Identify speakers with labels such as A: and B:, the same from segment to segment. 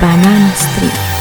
A: Banana Street.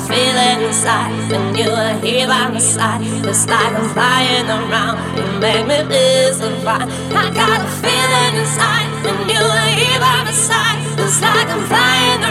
B: I've feeling inside, when you are here by my side. It's like I'm flying around. You make me feel so fine. I got a feeling inside, and you are here by my side. It's like I'm flying